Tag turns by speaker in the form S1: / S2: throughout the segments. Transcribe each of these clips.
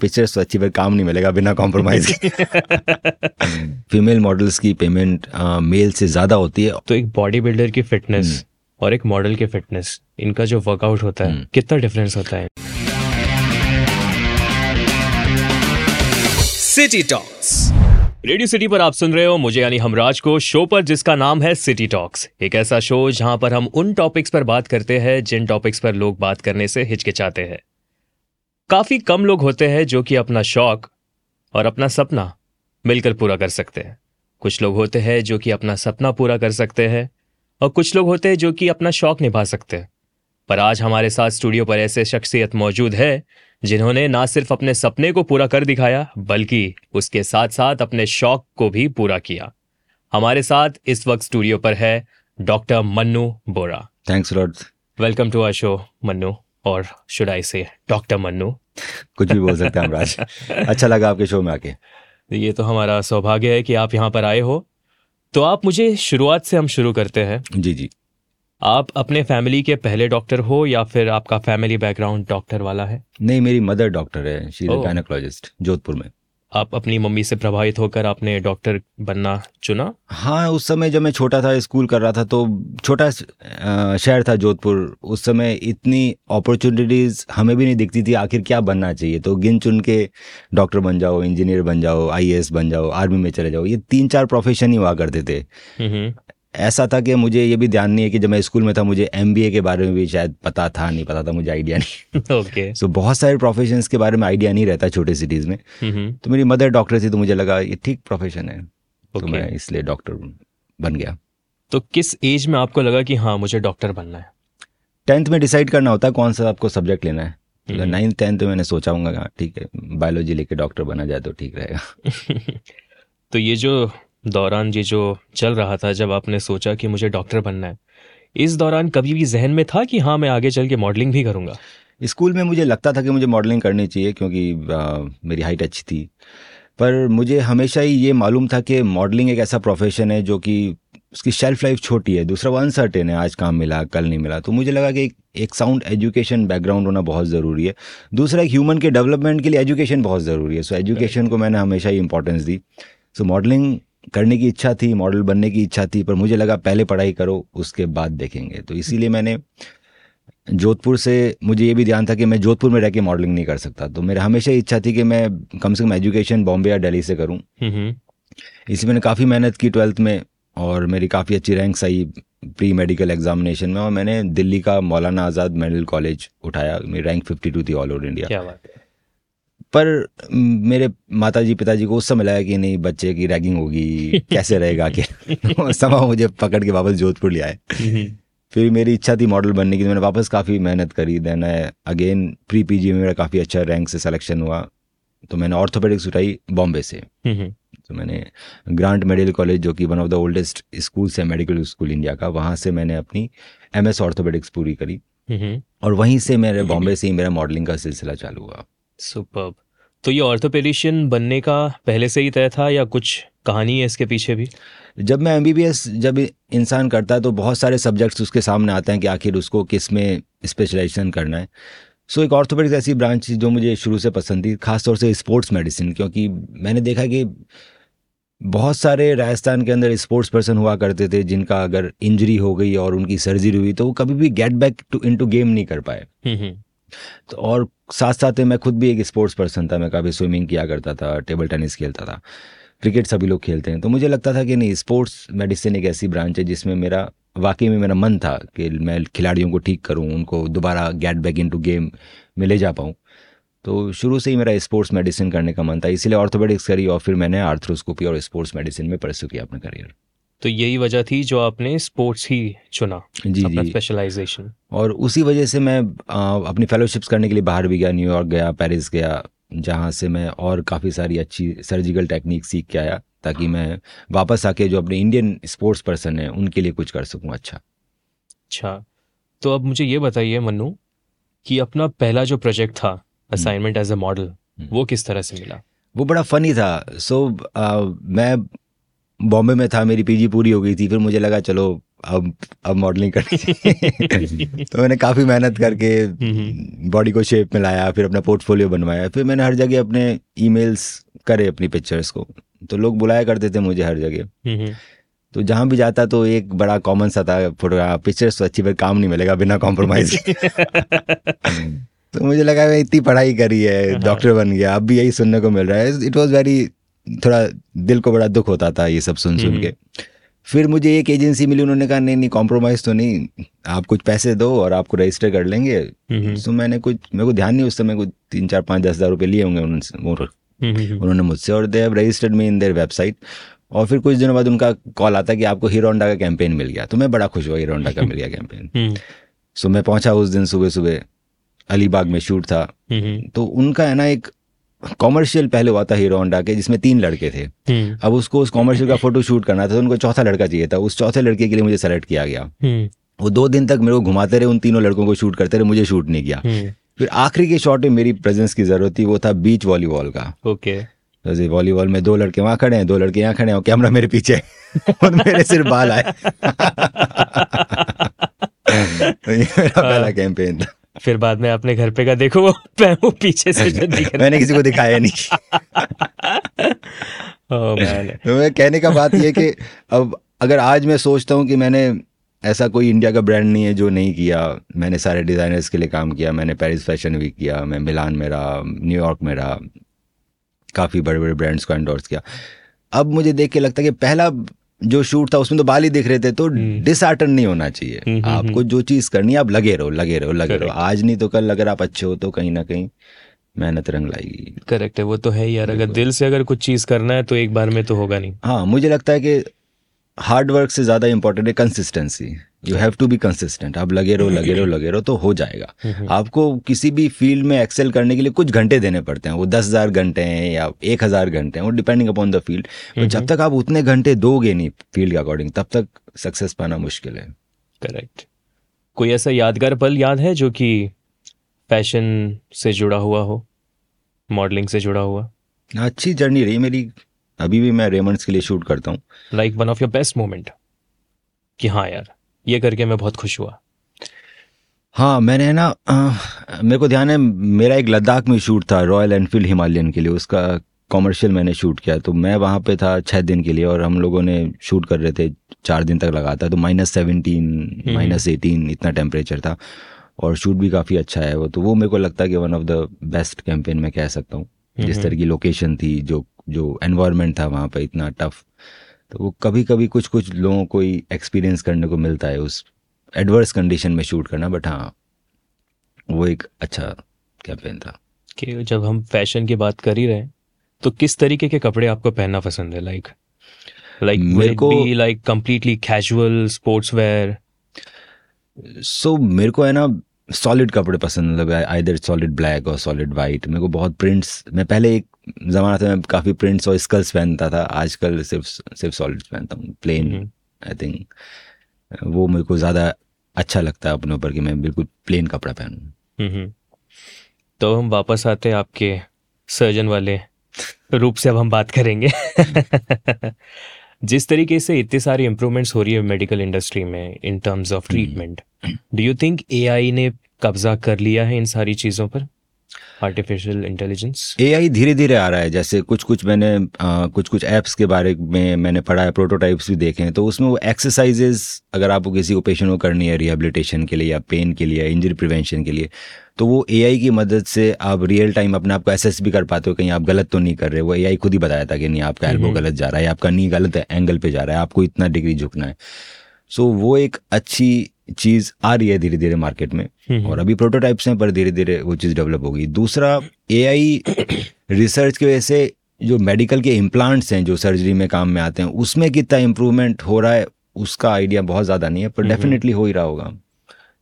S1: Pictures तो अच्छी पर काम नहीं मिलेगा बिना कॉम्प्रोमाइज के। फीमेल मॉडल्स की पेमेंट मेल से ज़्यादा होती है।
S2: तो एक बॉडी बिल्डर की फिटनेस
S1: हम्म।
S2: और एक मॉडल की फिटनेस इनका जो वर्कआउट होता है
S1: हम्म।
S2: कितना डिफरेंस होता है?
S3: सिटी टॉक्स
S2: रेडियो सिटी पर आप सुन रहे हो मुझे यानी हमराज को शो पर जिसका नाम है सिटी टॉक्स एक ऐसा शो जहाँ पर हम उन टॉपिक्स पर बात करते हैं जिन टॉपिक्स पर लोग बात करने से हिचकिचाते हैं। काफ़ी कम लोग होते हैं जो कि अपना शौक और अपना सपना मिलकर पूरा कर सकते हैं। कुछ लोग होते हैं जो कि अपना सपना पूरा कर सकते हैं और कुछ लोग होते हैं जो कि अपना शौक निभा सकते हैं। पर आज हमारे साथ स्टूडियो पर ऐसे शख्सियत मौजूद है जिन्होंने ना सिर्फ़ अपने सपने को पूरा कर दिखाया बल्कि उसके साथ साथ अपने शौक को भी पूरा किया। हमारे साथ इस वक्त स्टूडियो पर है doctor Mannu Bora.
S1: Thanks lord
S2: welcome to our show Mannu. और शुड आई से डॉक्टर मन्नू
S1: कुछ भी बोल सकते हैं हमराज अच्छा लगा आपके शो में आके।
S2: ये तो हमारा सौभाग्य है कि आप यहाँ पर आए हो। तो आप मुझे शुरुआत से हम शुरू करते हैं।
S1: जी जी।
S2: आप अपने फैमिली के पहले डॉक्टर हो या फिर आपका फैमिली बैकग्राउंड डॉक्टर वाला है?
S1: नहीं मेरी मदर डॉक्टर है शी इज़ जोधपुर में।
S2: आप अपनी मम्मी से प्रभावित होकर आपने डॉक्टर बनना चुना?
S1: हाँ उस समय जब मैं छोटा था स्कूल कर रहा था तो छोटा शहर था जोधपुर। उस समय इतनी अपॉर्चुनिटीज़ हमें भी नहीं दिखती थी आखिर क्या बनना चाहिए? तो गिन चुन के डॉक्टर बन जाओ इंजीनियर बन जाओ आईएएस बन जाओ आर्मी में चले जाओ ये तीन चार प्रोफेशन ही हुआ करते थे।
S2: हम्म।
S1: ऐसा था कि मुझे ये भी ध्यान नहीं है कि जब मैं स्कूल में था मुझे एमबीए के बारे में भी शायद पता था नहीं पता था मुझे आइडिया नहीं।
S2: ओके।
S1: सो so, बहुत सारे प्रोफेशंस के बारे में आइडिया नहीं रहता छोटे सिटीज़ में।
S2: हम्म
S1: तो मेरी मदर डॉक्टर थी तो मुझे लगा ये ठीक प्रोफेशन है। okay.
S2: तो
S1: मैं इसलिए डॉक्टर बन गया।
S2: तो किस एज में आपको लगा कि हाँ मुझे डॉक्टर बनना है?
S1: टेंथ में डिसाइड करना होता है कौन सा आपको सब्जेक्ट लेना है। नाइन्थ टेंथ में मैंने सोचा हूँ हाँ, ठीक है बायोलॉजी लेके डॉक्टर बना जाए तो ठीक रहेगा।
S2: तो ये जो दौरान ये जो चल रहा था जब आपने सोचा कि मुझे डॉक्टर बनना है इस दौरान कभी भी जहन में था कि हाँ मैं आगे चल के मॉडलिंग भी करूँगा?
S1: स्कूल में मुझे लगता था कि मुझे मॉडलिंग करनी चाहिए क्योंकि आ, मेरी हाइट अच्छी थी। पर मुझे हमेशा ही ये मालूम था कि मॉडलिंग एक ऐसा प्रोफेशन है जो कि उसकी शेल्फ लाइफ छोटी है दूसरा वो अनसर्टेन है आज काम मिला कल नहीं मिला। तो मुझे लगा कि एक, एक साउंड एजुकेशन बैकग्राउंड होना बहुत ज़रूरी है। दूसरा एक ह्यूमन के डेवलपमेंट के लिए एजुकेशन बहुत ज़रूरी है। सो एजुकेशन को मैंने हमेशा ही इंपॉर्टेंस दी। सो मॉडलिंग करने की इच्छा थी मॉडल बनने की इच्छा थी पर मुझे लगा पहले पढ़ाई करो उसके बाद देखेंगे। तो इसीलिए मैंने जोधपुर से मुझे ये भी ध्यान था कि मैं जोधपुर में रह के मॉडलिंग नहीं कर सकता। तो मेरा हमेशा इच्छा थी कि मैं कम से कम एजुकेशन बॉम्बे या दिल्ली से करूँ।
S2: हम्म
S1: इसी मैंने काफ़ी मेहनत की ट्वेल्थ में और मेरी काफ़ी अच्छी रैंक्स आई प्री मेडिकल एग्जामिनेशन में और मैंने दिल्ली का मौलाना आज़ाद मेडिकल कॉलेज उठाया। मेरी रैंक 52 थी ऑल ओवर इंडिया।
S2: क्या बात है।
S1: पर मेरे माताजी पिताजी को उस समय लगा कि नहीं बच्चे की रैगिंग होगी कैसे रहेगा कि समय मुझे पकड़ के वापस जोधपुर ले आए।
S2: हम्म,
S1: फिर मेरी इच्छा थी मॉडल बनने की तो मैंने वापस काफ़ी मेहनत करी। देन अगेन प्री पीजी में मेरा काफ़ी अच्छा रैंक से सिलेक्शन हुआ। तो मैंने ऑर्थोपेडिक्स उठाई बॉम्बे से।
S2: हम्म,
S1: तो मैंने ग्रांट मेडिकल कॉलेज जो कि one of the oldest school है मेडिकल स्कूल इंडिया का वहाँ से मैंने अपनी एम एस ऑर्थोपेडिक्स पूरी करी।
S2: हम्म
S1: और वहीं से मेरे बॉम्बे से ही मेरा मॉडलिंग का सिलसिला चालू हुआ।
S2: सुपर्ब तो ये ऑर्थोपेडिशियन बनने का पहले से ही तय था या कुछ कहानी है इसके पीछे भी?
S1: जब मैं एमबीबीएस जब इंसान करता है तो बहुत सारे सब्जेक्ट्स उसके सामने आते हैं कि आखिर उसको किसमें स्पेशलाइजेशन करना है। सो एक ऑर्थोपेडिक्स ऐसी ब्रांच जो मुझे शुरू से पसंद थी खासतौर से स्पोर्ट्स मेडिसिन क्योंकि मैंने देखा कि बहुत सारे राजस्थान के अंदर स्पोर्ट्स पर्सन हुआ करते थे जिनका अगर इंजरी हो गई और उनकी सर्जरी हुई तो वो कभी भी get back to into game नहीं कर पाए।
S2: हम्म।
S1: तो और साथ साथ में मैं खुद भी एक स्पोर्ट्स पर्सन था, मैं काफ़ी स्विमिंग किया करता था टेबल टेनिस खेलता था क्रिकेट सभी लोग खेलते हैं। तो मुझे लगता था कि नहीं स्पोर्ट्स मेडिसिन एक ऐसी ब्रांच है जिसमें मेरा, वाकई में मेरा मन था कि मैं खिलाड़ियों को ठीक करूँ, उनको दोबारा get back in to game में ले जा पाऊँ। तो शुरू से ही मेरा स्पोर्ट्स मेडिसिन करने का मन था, इसीलिए ऑर्थोपेडिक्स करी और फिर मैंने आर्थ्रोस्कोपी और स्पोर्ट्स मेडिसिन में परस्यू किया अपना करियर
S2: तो यही वजह थी जो आपने स्पोर्ट्स ही चुना
S1: जी
S2: अपना
S1: जी
S2: स्पेशलाइजेशन
S1: और उसी वजह से मैं आ, अपनी फेलोशिप्स करने के लिए बाहर भी गया न्यूयॉर्क गया पेरिस गया जहाँ से मैं और काफ़ी सारी अच्छी सर्जिकल टेक्निक सीख के आया ताकि मैं वापस आके जो अपने इंडियन स्पोर्ट्स पर्सन हैं उनके लिए कुछ कर सकूँ अच्छा।
S2: अच्छा तो अब मुझे ये बताइए मन्नू कि अपना पहला जो प्रोजेक्ट था असाइनमेंट एज अ मॉडल वो किस तरह से मिला?
S1: वो बड़ा फनी था। सो so, uh, मैं बॉम्बे में था मेरी पीजी पूरी हो गई थी फिर मुझे लगा चलो अब अब मॉडलिंग करनी चाहिए। तो मैंने काफ़ी मेहनत करके बॉडी को शेप में लाया फिर अपना पोर्टफोलियो बनवाया फिर मैंने हर जगह अपने ईमेल्स करे अपनी पिक्चर्स को। तो लोग बुलाया करते थे मुझे हर जगह। तो जहाँ भी जाता तो एक बड़ा कॉमन सा था फोटोग्राफ पिक्चर्स तो अच्छी पर काम नहीं मिलेगा बिना कॉम्प्रोमाइज तो मुझे लगा मैं इतनी पढ़ाई करी है
S2: हाँ।
S1: डॉक्टर बन गया अब भी यही सुनने को मिल रहा है। इट वॉज़ वेरी थोड़ा दिल को बड़ा दुख होता था ये सब सुन सुन के। फिर मुझे एक एजेंसी मिली उन्होंने कहा नहीं नहीं कॉम्प्रोमाइज़ तो नहीं आप कुछ पैसे दो और आपको रजिस्टर कर लेंगे। तो मैंने कुछ मेरे को ध्यान नहीं उस समय कुछ तीन चार पाँच दस हज़ार रुपये लिए होंगे उनसे उन्होंने मुझसे और they registered me in their website और फिर कुछ दिनों बाद उनका कॉल आता कि आपको हीरो होंडा का कैंपेन मिल गया। तो मैं बड़ा खुश हुआ हीरो होंडा का मिल गया कैंपेन सो मैं पहुँचा उस दिन सुबह सुबह अलीबाग में शूट था। तो उनका है ना एक कॉमर्शियल पहले हुआ था हीरो होंडा के जिसमें तीन लड़के थे। अब उसको उस कॉमर्शियल का फ़ोटो शूट करना था तो उनको चौथा लड़का चाहिए था। उस चौथे लड़के के लिए मुझे सेलेक्ट किया गया। वो दो दिन तक मेरे को घुमाते रहे उन तीनों लड़कों को शूट करते रहे मुझे शूट नहीं किया। फिर आखिरी के शॉट में मेरी प्रेजेंस की ज़रूरत थी वो था बीच वॉलीबॉल का।
S2: ओके।
S1: जैसे वॉलीबॉल में दो लड़के वहाँ खड़े हैं दो लड़के यहाँ खड़े हैं और कैमरा मेरे पीछे और मेरे सिर्फ़ बाल आए। तो ये मेरा पहला कैंपेन था।
S2: फिर बाद में आपने घर पे का देखो वो वो पीछे से
S1: मैंने किसी को दिखाया नहीं।
S2: Oh,
S1: तो मैं कहने का बात ये कि अब अगर आज मैं सोचता हूँ कि मैंने ऐसा कोई इंडिया का ब्रांड नहीं है जो नहीं किया मैंने सारे डिज़ाइनर्स के लिए काम किया मैंने पेरिस फ़ैशन वीक किया मैं मिलान में रहा न्यूयॉर्क में रहा काफ़ी बड़े बड़े ब्रांड्स को एंडोर्स किया। अब मुझे देख के लगता है कि पहला जो शूट था उसमें तो बाल ही दिख रहे थे तो डिसआर्टन नहीं होना चाहिए।
S2: हम्म, हम्म,
S1: आपको जो चीज़ करनी है आप लगे रहो लगे रहो लगे रहो। आज नहीं तो कल अगर आप अच्छे हो तो कहीं ना कहीं मेहनत रंग लाएगी।
S2: करेक्ट है वो तो है यार। अगर दिल से अगर कुछ चीज़ करना है तो एक बार में तो होगा नहीं।
S1: हाँ मुझे लगता है कि हार्ड वर्क से ज़्यादा इंपॉर्टेंट है consistency you have to be consistent आप लगे रहो लगे रहो लगे रहो तो हो जाएगा। आपको किसी भी फ़ील्ड में एक्सेल करने के लिए कुछ घंटे देने पड़ते हैं। वो दस हज़ार घंटे हैं या एक हज़ार घंटे हैं वो डिपेंडिंग अपॉन द फ़ील्ड तो जब तक आप उतने घंटे दोगे नहीं फ़ील्ड के अकॉर्डिंग तब तक सक्सेस पाना मुश्किल है।
S2: करेक्ट कोई ऐसा यादगार पल याद है जो कि फ़ैशन से जुड़ा हुआ हो? मॉडलिंग से जुड़ा हुआ?
S1: अच्छी जर्नी रही मेरी। अभी भी मैं रेमंड्स के लिए शूट करता हूँ।
S2: Like one of your best moment कि हाँ यार ये करके मैं बहुत खुश हुआ।
S1: हाँ मैंने ना अ, मेरे को ध्यान है मेरा एक लद्दाख में शूट था रॉयल एनफील्ड हिमालयन के लिए उसका कॉमर्शियल मैंने शूट किया। तो मैं वहाँ पे था छः दिन के लिए और हम लोगों ने शूट कर रहे थे चार दिन तक लगातार। तो माइनस सेवनटीन माइनस एटीन इतना टेम्परेचर था और शूट भी काफ़ी अच्छा है वो। तो वो मेरे को लगता है कि one of the best campaign मैं कह सकता हूँ। जिस तरह की लोकेशन थी जो जो एनवायरनमेंट था वहाँ पर इतना टफ तो वो कभी कभी कुछ कुछ लोगों को ही एक्सपीरियंस करने को मिलता है उस एडवर्स कंडीशन में शूट करना बट हाँ वो एक अच्छा कैंपेन था।
S2: कि जब हम फ़ैशन की बात कर ही रहे हैं तो किस तरीके के कपड़े आपको पहनना पसंद है? लाइक लाइक
S1: मेरे को-
S2: like completely casual sports wear
S1: so मेरे को है ना सॉलिड कपड़े पसंद मतलब आइदर सॉलिड ब्लैक और सॉलिड वाइट मेरे को बहुत प्रिंट्स मैं पहले एक ज़माना था मैं काफ़ी प्रिंट्स और स्कल्स पहनता था आजकल सिर्फ़ सिर्फ़ सॉलिड पहनता हूँ प्लेन आई थिंक वो मेरे को ज़्यादा अच्छा लगता है अपने ऊपर कि मैं बिल्कुल प्लेन कपड़ा पहनूँ।
S2: हम्म। तो हम वापस आते हैं आपके सर्जन वाले रूप से अब हम बात करेंगे। जिस तरीके से इतनी सारी इम्प्रूवमेंट्स हो रही है मेडिकल इंडस्ट्री में in terms of treatment do you think AI ने कब्जा कर लिया है इन सारी चीज़ों पर? आर्टिफिशियल इंटेलिजेंस
S1: एआई धीरे धीरे आ रहा है जैसे कुछ कुछ मैंने आ, कुछ कुछ ऐप्स के बारे में मैंने पढ़ा है प्रोटोटाइप्स भी देखे हैं तो उसमें वो एक्सरसाइजेज अगर आपको किसी को पेशेंट को करनी है रिहेबिलिटेशन के लिए या पेन के लिए इंजरी प्रिवेंशन के लिए तो वो एआई की मदद से आप रियल टाइम अपने आप को एसेस भी कर पाते हो कहीं आप गलत तो नहीं कर रहे वो एआई खुद ही बताया था कि नहीं आपका एल्बो गलत जा रहा है आपका नी गलत एंगल पे जा रहा है आपको इतना डिग्री झुकना है। सो वो एक अच्छी चीज़ आ रही है धीरे धीरे मार्केट में और अभी प्रोटोटाइप्स हैं पर धीरे धीरे वो चीज़ डेवलप होगी। दूसरा एआई रिसर्च की वजह से जो मेडिकल के इम्प्लांट्स हैं जो सर्जरी में काम में आते हैं उसमें कितना इम्प्रूवमेंट हो रहा है उसका आइडिया बहुत ज़्यादा नहीं है पर डेफिनेटली हो ही रहा होगा।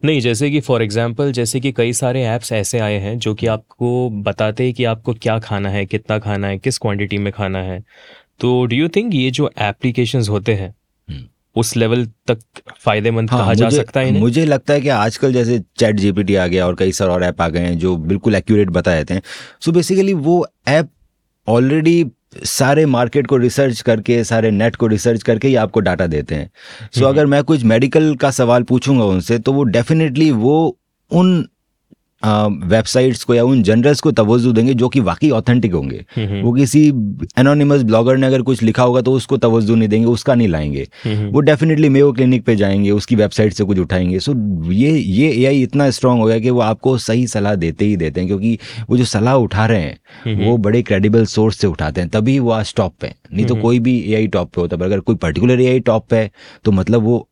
S2: नहीं जैसे कि फॉर एग्जांपल जैसे कि कई सारे ऐप्स ऐसे आए हैं जो कि आपको बताते हैं कि आपको क्या खाना है कितना खाना है किस क्वांटिटी में खाना है। तो डू यू थिंक ये जो एप्लीकेशंस होते हैं
S1: हम्म।
S2: उस लेवल तक फ़ायदेमंद हाँ, कहा जा सकता है इन्हें?
S1: मुझे लगता है कि आजकल जैसे चैट जीपीटी आ गया और कई सारे और ऐप आ गए हैं जो बिल्कुल एक्यूरेट बता देते हैं सो बेसिकली वो ऐप ऑलरेडी सारे मार्केट को रिसर्च करके सारे नेट को रिसर्च करके ही आपको डाटा देते हैं। सो so, अगर मैं कुछ मेडिकल का सवाल पूछूँगा उनसे तो वो डेफिनेटली वो उन वेबसाइट्स को या उन जनरल्स को तवज्जो देंगे जो कि वाकई ऑथेंटिक होंगे। वो किसी एनोनिमस ब्लॉगर ने अगर कुछ लिखा होगा तो उसको तवज्जो नहीं देंगे उसका नहीं लाएँगे। वो डेफिनेटली मेयो क्लिनिक पे जाएँगे उसकी वेबसाइट से कुछ उठाएँगे। सो ये ये एआई इतना स्ट्रांग हो गया कि वो आपको सही सलाह देते ही देते हैं क्योंकि वो जो सलाह उठा रहे हैं वो बड़े क्रेडिबल सोर्स से उठाते हैं। तभी वो आज टॉप पे नहीं तो कोई भी एआई टॉप पे होता है अगर कोई पर्टिकुलर एआई टॉप पे है तो मतलब वो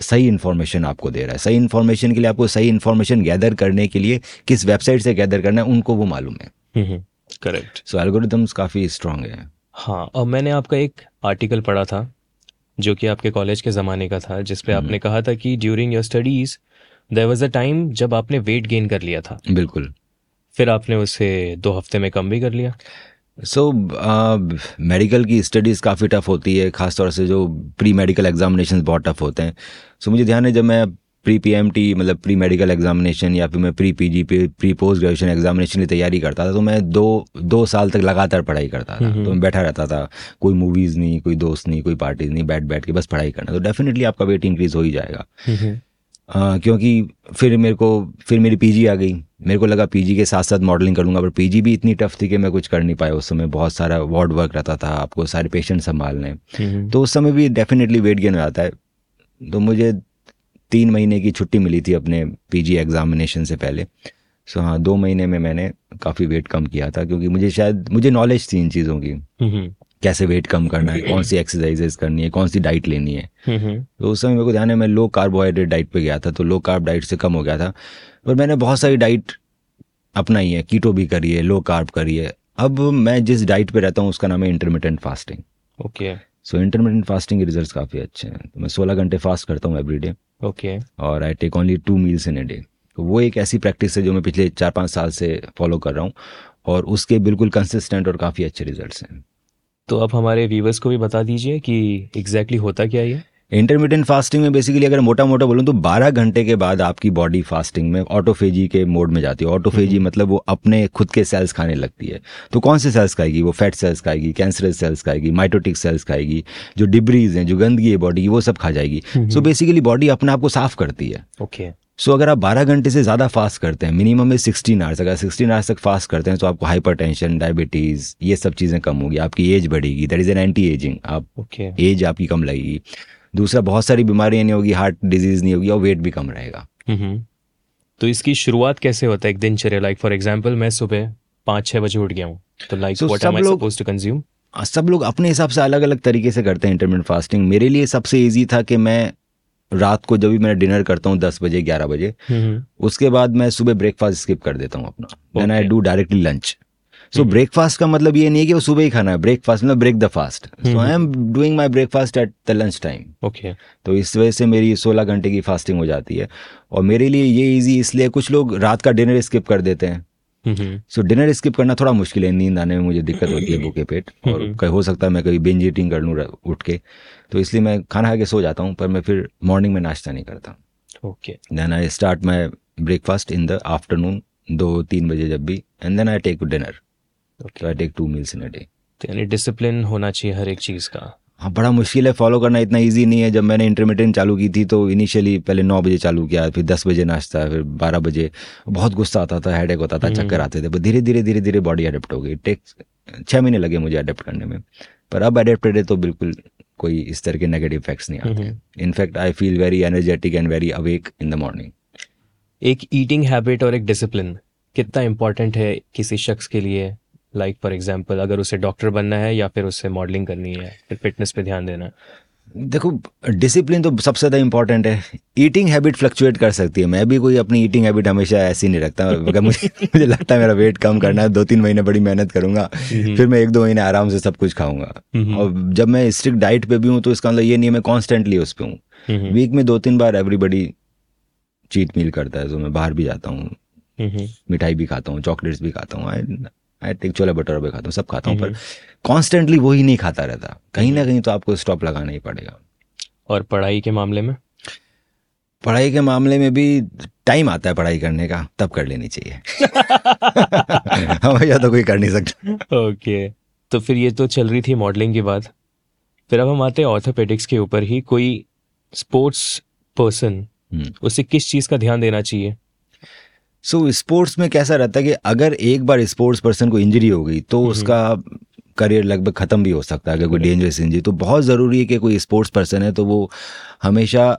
S1: सही इन्फॉर्मेशन आपको दे रहा है। सही इन्फॉर्मेशन के लिए आपको सही इन्फॉर्मेशन गैदर करने के लिए किस वेबसाइट से गैदर करना है उनको वो मालूम है।
S2: करेक्ट
S1: सो एल्गोरिदम्स काफ़ी स्ट्रांग है।
S2: हाँ और मैंने आपका एक आर्टिकल पढ़ा था जो कि आपके कॉलेज के ज़माने का था जिसपे हम्म। आपने कहा था कि during your studies there was a time जब आपने वेट गेन कर लिया था।
S1: बिल्कुल।
S2: फिर आपने उसे दो हफ़्ते में कम भी कर लिया।
S1: सो मेडिकल की स्टडीज़ काफ़ी टफ होती है ख़ासतौर से जो प्री मेडिकल एग्जामिनेशन बहुत टफ होते हैं। सो so, मुझे ध्यान है जब मैं प्री पी एम टी मतलब प्री मेडिकल एग्जामिनेशन या फिर मैं pre P G P pre post graduation examination की तैयारी करता था तो मैं दो दो साल तक लगातार पढ़ाई करता था। तो मैं बैठा रहता था कोई मूवीज़ नहीं कोई दोस्त नहीं कोई पार्टीज़ नहीं बैठ बैठ के बस पढ़ाई करना। तो डेफिनेटली आपका वेट इंक्रीज हो ही जाएगा। क्योंकि फिर मेरे को फिर मेरी पीजी आ गई। मेरे को लगा पीजी के साथ साथ मॉडलिंग करूँगा पर पीजी भी इतनी टफ थी कि मैं कुछ कर नहीं पाया। उस समय बहुत सारा वार्ड वर्क रहता था आपको सारे पेशेंट संभालने। तो उस समय भी डेफिनेटली वेट गेन हो जाता है। तो मुझे तीन महीने की छुट्टी मिली थी अपने पीजी एग्जामिनेशन से पहले। सो हाँ दो महीने में मैंने काफ़ी वेट कम किया था क्योंकि मुझे शायद मुझे नॉलेज थी इन चीज़ों की। कैसे वेट कम करना है कौन सी एक्सरसाइजेस करनी है कौन सी डाइट लेनी है। तो उस समय मेरे को ध्यान है मैं लो कार्बोहाइड्रेट डाइट पे गया था तो लो कार्ब डाइट से कम हो गया था। पर मैंने बहुत सारी डाइट अपनाई है कीटो भी करी है लो कार्ब करी है। अब मैं जिस डाइट पे रहता हूँ उसका नाम है intermittent fasting
S2: okay.
S1: So intermittent fasting के रिज़ल्ट काफ़ी अच्छे हैं। तो मैं सोलह घंटे फास्ट करता हूँ एवरी डे
S2: ओके।
S1: और I take only two meals in a day तो वो एक ऐसी प्रैक्टिस है जो मैं पिछले चार पाँच साल से फॉलो कर रहा हूँ। और उसके बिल्कुल कंसिस्टेंट और काफ़ी अच्छे रिज़ल्ट हैं।
S2: तो आप हमारे व्यूवर्स को भी बता दीजिए कि एग्जैक्टली exactly होता क्या ये?
S1: इंटरमीडियंट फास्टिंग में बेसिकली अगर मोटा मोटा बोलूँ तो 12 घंटे के बाद आपकी बॉडी फास्टिंग में ऑटोफेजी के मोड में जाती है। ऑटोफेजी हम्म। मतलब वो अपने खुद के सेल्स खाने लगती है। तो कौन से सेल्स खाएगी? वो फैट सेल्स खाएगी कैंसरस सेल्स खाएगी माइटोटिक सेल्स खाएगी जो डिब्रीज हैं जो गंदगी है बॉडी की वो सब खा जाएगी। सो बेसिकली बॉडी अपने आप को साफ़ करती है।
S2: ओके
S1: सो so, अगर आप 12 घंटे से ज़्यादा फास्ट करते हैं मिनिमम में 16 आवर्स अगर 16 आवर्स तक फास्ट करते हैं तो आपको हाइपरटेंशन डायबिटीज़ ये सब चीज़ें कम होगी आपकी एज बढ़ेगी. That is an anti ageing आप
S2: okay.
S1: एज आपकी कम लगेगी. दूसरा बहुत सारी बीमारियाँ नहीं होगी हार्ट डिज़ीज़ नहीं होगी और वेट भी कम रहेगा.
S2: तो इसकी शुरुआत कैसे होता है एक दिनचर्या? लाइक फॉर एग्ज़ाम्पल मैं सुबह पाँच छः बजे उठ गया हूँ. तो लाइक
S1: so, सब लोग टू कंज्यूम सब लोग अपने हिसाब से अलग अलग तरीके से करते हैं इंटरमीडियट फास्टिंग मेरे लिए सबसे ईजी था कि मैं रात को जब भी मैं डिनर करता हूँ दस बजे ग्यारह बजे उसके बाद मैं सुबह ब्रेकफास्ट स्किप कर देता हूँ अपना। Then I do directly lunch so breakfast का मतलब ये नहीं है कि वो सुबह ही खाना है ब्रेकफास्ट मतलब break the fast so I am doing my breakfast at the lunch time
S2: okay
S1: तो इस वजह से मेरी सोलह घंटे की फास्टिंग हो जाती है। और मेरे लिए ये इजी इसलिए कुछ लोग रात का डिनर स्किप कर देते हैं। सो डिनर स्किप करना थोड़ा मुश्किल है नींद आने में मुझे दिक्कत होती है भूखे पेट और कहीं हो सकता है मैं कभी बिंज ईटिंग कर लूँ उठ के। तो इसलिए मैं खाना खा के सो जाता हूँ पर मैं फिर मॉर्निंग में नाश्ता नहीं करता।
S2: Okay
S1: then I start my breakfast in the afternoon दो तीन बजे जब भी and then I take dinner I take two meals in a day
S2: यानी डिसिप्लिन होना चाहिए हर एक चीज़ का।
S1: हाँ बड़ा मुश्किल है फॉलो करना इतना इजी नहीं है। जब मैंने इंटरमीडियंट चालू की थी तो इनिशियली पहले नौ बजे चालू किया फिर दस बजे नाश्ता फिर बारह बजे। बहुत गुस्सा आता था हेडेक होता था हम्म। चक्कर आते थे। धीरे धीरे धीरे धीरे बॉडी अडेप्ट हो गई। टेक छः महीने लगे मुझे अडेप्ट करने में। पर अब अडेप्टेड है तो बिल्कुल कोई इस तरह के नेगेटिव इफेक्ट्स नहीं आते। In fact I feel very energetic and very awake in the morning
S2: एक ईटिंग हैबिट और एक डिसिप्लिन कितना इंपॉर्टेंट है किसी शख्स के लिए? लाइक फॉर एग्ज़ाम्पल अगर उसे डॉक्टर बनना है या फिर उसे मॉडलिंग करनी है फिर फिटनेस पे ध्यान देना है।
S1: देखो डिसिप्लिन तो सबसे ज़्यादा इंपॉर्टेंट है। ईटिंग हैबिट फ्लक्चुएट कर सकती है। मैं भी कोई अपनी ईटिंग हैबिट हमेशा ऐसी नहीं रखता। अगर मुझे मुझे लगता है मेरा वेट कम करना है दो तीन महीने बड़ी मेहनत करूँगा। फिर मैं एक दो महीने आराम से सब कुछ खाऊँगा। और जब मैं स्ट्रिक्ट डाइट पे भी हूँ तो इसका मतलब ये नहीं है मैं कॉन्स्टेंटली उस पर हूँ। वीक। में दो तीन बार एवरीबडी चीट मील करता है। तो मैं बाहर भी जाता हूँ मिठाई भी खाता हूँ चॉकलेट्स भी खाता हूँ। आई टेक छोले भटूरे खाता हूँ सब खाता हूँ पर कॉन्स्टेंटली वही नहीं खाता रहता। कहीं ना कहीं तो आपको स्टॉप लगाना ही पड़ेगा।
S2: और पढ़ाई के मामले में?
S1: पढ़ाई के मामले में भी टाइम आता है पढ़ाई करने का तब कर लेनी चाहिए। हमेशा तो कोई कर नहीं सकता।
S2: ओके तो फिर ये तो चल रही थी मॉडलिंग की बात। फिर अब हम आते हैं ऑर्थोपेडिक्स के ऊपर ही कोई स्पोर्ट्स पर्सन
S1: हम्म।
S2: उसे किस चीज़ का ध्यान देना चाहिए?
S1: सो so, स्पोर्ट्स में कैसा रहता है कि अगर एक बार स्पोर्ट्स पर्सन को इंजरी हो गई तो उसका करियर लगभग ख़त्म भी हो सकता है अगर कोई डेंजरस इंजरी तो बहुत ज़रूरी है कि कोई स्पोर्ट्स पर्सन है तो वो हमेशा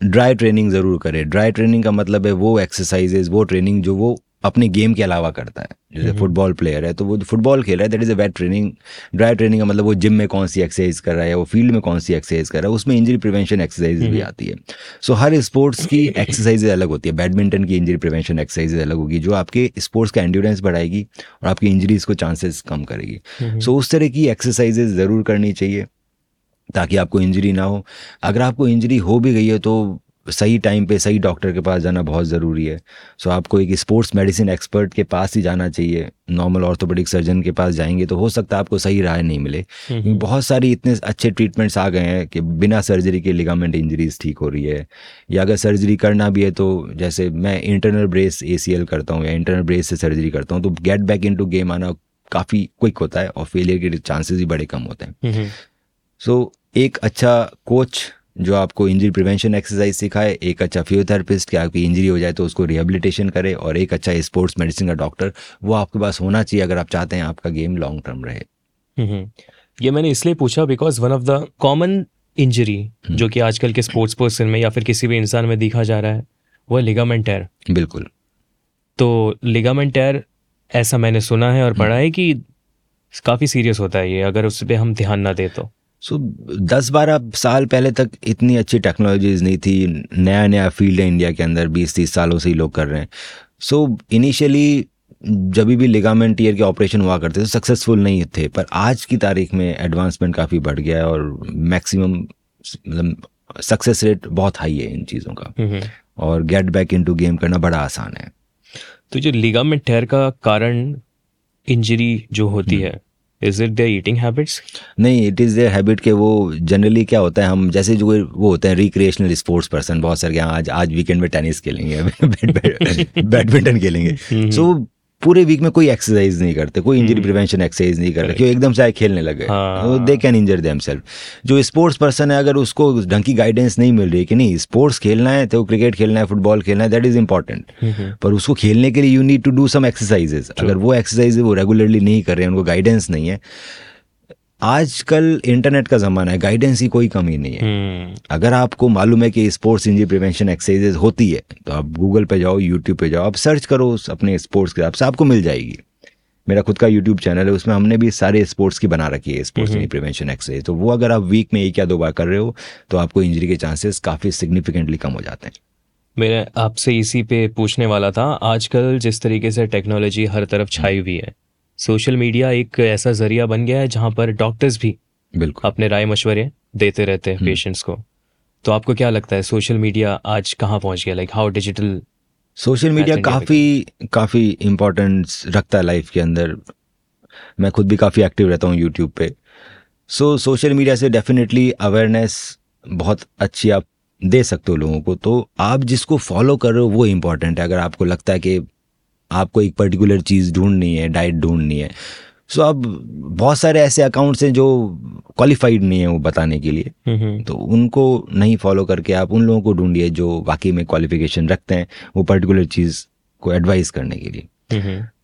S1: ड्राई ट्रेनिंग ज़रूर करे। ड्राई ट्रेनिंग का मतलब है वो एक्सरसाइजेज वो ट्रेनिंग जो वो अपने गेम के अलावा करता है। जैसे फुटबॉल प्लेयर है तो वो फुटबॉल खेल रहा है that is a weight training dry training का मतलब वो जिम में कौन सी एक्सरसाइज कर रहा है वो फ़ील्ड में कौन सी एक्सरसाइज कर रहा है उसमें इंजरी प्रिवेंशन एक्सरसाइज भी आती है। सो so, हर स्पोर्ट्स की एक्सरसाइज अलग होती है। बैडमिंटन की इंजरी प्रिवेंशन एक्सरसाइज अलग होगी जो आपके स्पोर्ट्स का एंड्योरेंस बढ़ाएगी और आपकी इंजरीज को चांसेस कम करेगी। सो so, उस तरह की एक्सरसाइजेज ज़रूर करनी चाहिए ताकि आपको इंजरी ना हो। अगर आपको इंजरी हो भी गई है तो सही टाइम पे सही डॉक्टर के पास जाना बहुत ज़रूरी है। सो आपको एक स्पोर्ट्स मेडिसिन एक्सपर्ट के पास ही जाना चाहिए। नॉर्मल ऑर्थोपेडिक सर्जन के पास जाएँगे तो हो सकता है आपको सही राय नहीं मिले। क्योंकि बहुत सारी इतने अच्छे ट्रीटमेंट्स आ गए हैं कि बिना सर्जरी के लिगामेंट इंजरीज ठीक हो रही है। या अगर सर्जरी करना भी है तो जैसे मैं इंटरनल ब्रेस एसीएल करता हूँ या इंटरनल ब्रेस से सर्जरी करता हूँ तो गेट बैक इन गेम आना काफ़ी क्विक होता है और फेलियर के चांसेस भी बड़े कम होते हैं। सो so, एक अच्छा कोच जो आपको इंजरी प्रिवेंशन एक्सरसाइज सिखाए एक अच्छा फिजियोथेरेपिस्ट कि आपकी इंजरी हो जाए तो उसको रिहेबिलिटेशन करे और एक अच्छा स्पोर्ट्स मेडिसिन का डॉक्टर वो आपके पास होना चाहिए अगर आप चाहते हैं आपका गेम लॉन्ग टर्म रहे।
S2: ये मैंने इसलिए पूछा because one of the common injury जो कि आजकल के स्पोर्ट्स पर्सन में या फिर किसी भी इंसान में देखा जा रहा है वो लिगामेंट टेयर
S1: बिल्कुल।
S2: तो लिगामेंट टेयर ऐसा मैंने सुना है और पढ़ा है कि काफ़ी सीरियस होता है ये अगर उस पर हम ध्यान ना दें तो।
S1: सो so, दस बारह साल पहले तक इतनी अच्छी टेक्नोलॉजीज़ नहीं थी। नया नया फ़ील्ड है इंडिया के अंदर बीस तीस सालों से ही लोग कर रहे हैं। सो so, इनिशियली जब भी लिगामेंट ईयर के ऑपरेशन हुआ करते थे सक्सेसफुल नहीं थे। पर आज की तारीख में एडवांसमेंट काफ़ी बढ़ गया है और मैक्सिमम मतलब सक्सेस रेट बहुत हाई है इन चीज़ों का। और गेट बैक इनटू गेम करना बड़ा आसान है।
S2: तो जो लिगामेंट टेयर का कारण इंजरी जो होती हम्म। है is it their eating habits
S1: नहीं इट इज़ देयर हैबिट के वो जनरली क्या होता है हम जैसे जो वो होते हैं रिक्रिएशनल स्पोर्ट्स पर्सन बहुत सारे आज आज वीकेंड में टेनिस खेलेंगे बैडमिंटन खेलेंगे। सो पूरे वीक में कोई एक्सरसाइज नहीं करते कोई इंजरी प्रिवेंशन एक्सरसाइज नहीं करते क्यों एकदम से आए खेलने लगे they can injure themselves जो स्पोर्ट्स पर्सन है अगर उसको ढंग की गाइडेंस नहीं मिल रही कि नहीं स्पोर्ट्स खेलना है तो क्रिकेट खेलना है फुटबॉल खेलना है दैट इज़ इंपॉर्टेंट पर उसको खेलने के लिए you need to do some exercises अगर वो एक्सरसाइज वो रेगुलरली नहीं कर रहे हैं उनको गाइडेंस नहीं है आजकल इंटरनेट का ज़माना है गाइडेंस की कोई कमी नहीं है। hmm. अगर आपको मालूम है कि स्पोर्ट्स इंजरी प्रिवेंशन एक्सरसाइजेज होती है तो आप गूगल पे जाओ यूट्यूब पे जाओ आप सर्च करो अपने स्पोर्ट्स के हिसाब से आपको मिल जाएगी। मेरा खुद का यूट्यूब चैनल है उसमें हमने भी सारे स्पोर्ट्स की बना रखी है स्पोर्ट्स इंजरी प्रिवेंशन एक्सरसाइज तो वो अगर आप वीक में एक या दो बार कर रहे हो तो आपको इंजरी के चांसेस काफ़ी सिग्निफिकेंटली कम हो जाते हैं।
S2: मैं आपसे इसी पे पूछने वाला था आजकल जिस तरीके से टेक्नोलॉजी हर तरफ़ छाई हुई है सोशल मीडिया एक ऐसा ज़रिया बन गया है जहाँ पर डॉक्टर्स भी
S1: बिल्कुल।
S2: अपने राय मशवरे देते रहते हैं पेशेंट्स हम्म। को। तो आपको क्या लगता है सोशल मीडिया आज कहाँ पहुँच गया? Like how digital
S1: social media काफ़ी काफ़ी इम्पोर्टेंस रखता है लाइफ के अंदर। मैं खुद भी काफ़ी एक्टिव रहता हूँ यूट्यूब पे। सो सोशल मीडिया से डेफिनेटली अवेयरनेस बहुत अच्छी आप दे सकते हो लोगों को। तो आप जिसको फॉलो कर रहे हो वो इम्पोर्टेंट है। अगर आपको लगता है कि आपको एक पर्टिकुलर चीज़ ढूंढनी है डाइट ढूंढनी है। सो अब बहुत सारे ऐसे अकाउंट्स हैं जो क्वालिफाइड नहीं है वो बताने के लिए। तो उनको नहीं फॉलो करके आप उन लोगों को ढूंढिए जो वाकई में क्वालिफिकेशन रखते हैं वो पर्टिकुलर चीज़ को एडवाइस करने के लिए।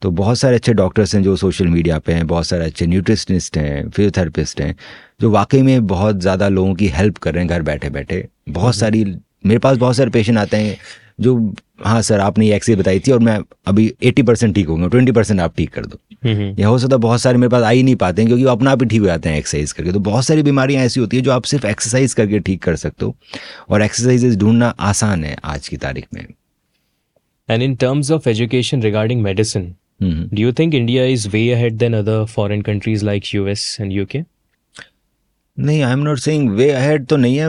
S1: तो बहुत सारे अच्छे डॉक्टर्स हैं जो सोशल मीडिया पे हैं बहुत सारे अच्छे न्यूट्रिशनिस्ट हैं फिजियोथेरेपिस्ट हैं जो वाकई में बहुत ज़्यादा लोगों की हेल्प कर रहे हैं घर बैठे बैठे बहुत सारी मेरे पास बहुत सारे पेशेंट आते हैं जो हाँ सर आपने ये एक्सरे बताई थी और मैं अभी एट्टी परसेंट ठीक होंगे ट्वेंटी परसेंट आप ठीक कर दो। यह हो सकता है बहुत सारे मेरे पास आ ही नहीं पाते हैं क्योंकि वो अपना आप ही ठीक हो जाते हैं एक्सरसाइज करके। तो बहुत सारी बीमारियाँ ऐसी होती है जो आप सिर्फ़ एक्सरसाइज करके ठीक कर सकते हो और एक्सरसाइजेज ढूंढना आसान है आज की तारीख में।
S2: And in terms of education regarding medicine do you think India is way ahead than other foreign countries like US and UK
S1: नहीं I am not saying way ahead तो नहीं है